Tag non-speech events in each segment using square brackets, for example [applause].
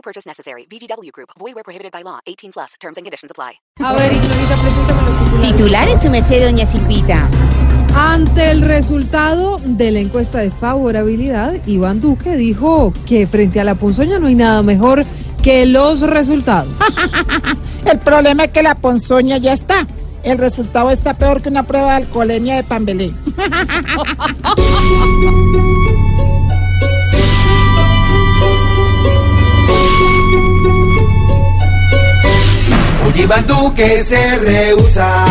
No purchase necessary. VGW Group. Void where prohibited by law. 18 plus. Terms and conditions apply. A ver, Ignorita, preséntame los titulares. Titulares, su merced, doña Silvita. Ante el resultado de la encuesta de favorabilidad, Iván Duque dijo que frente a la ponzoña no hay nada mejor que los resultados. [laughs] El problema es que la ponzoña ya está. El resultado está peor que una prueba de alcoholemia de Pambelé. [laughs] Duque se rehúsa.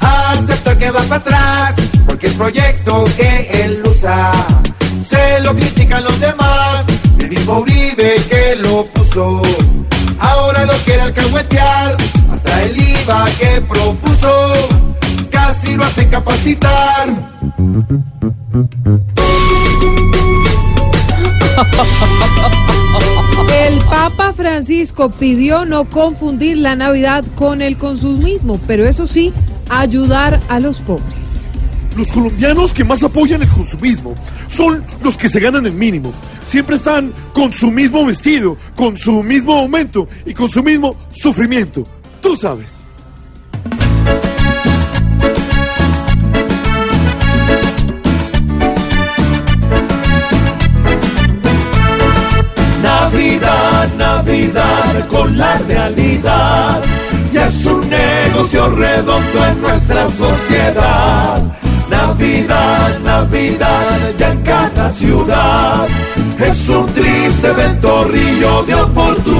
A aceptar que va para atrás, porque el proyecto que él usa se lo critican los demás, el mismo Uribe que lo puso, ahora lo quiere alcahuetear, hasta el IVA que propuso, casi lo hace capacitar. El Papa Francisco pidió no confundir la Navidad con el consumismo, pero eso sí, ayudar a los pobres. Los colombianos que más apoyan el consumismo son los que se ganan el mínimo. Siempre están con su mismo vestido, con su mismo aumento y con su mismo sufrimiento. Tú sabes. Ya es un negocio redondo en nuestra sociedad. Navidad, Navidad, ya en cada ciudad. Es un triste ventorrillo de oportunidad.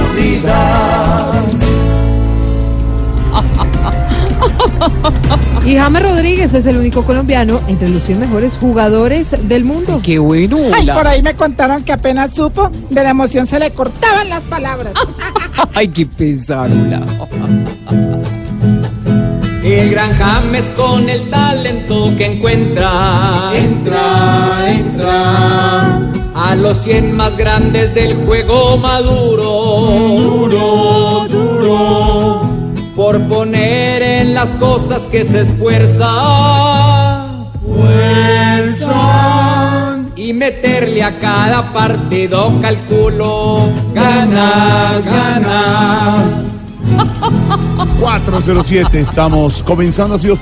[laughs] Y James Rodríguez es el único colombiano entre los 100 mejores jugadores del mundo. Qué bueno. Ay, por ahí me contaron que apenas supo, de la emoción se le cortaban las palabras. [laughs] Ay, qué pesadula. [laughs] El gran James con el talento que encuentra. Entra, entra. A los 100 más grandes del juego maduro. Duro, duro. Por poner las cosas que se esfuerza. Fuerza. Y meterle a cada partido calculo. Ganas, ganas. [laughs] 407, estamos comenzando así los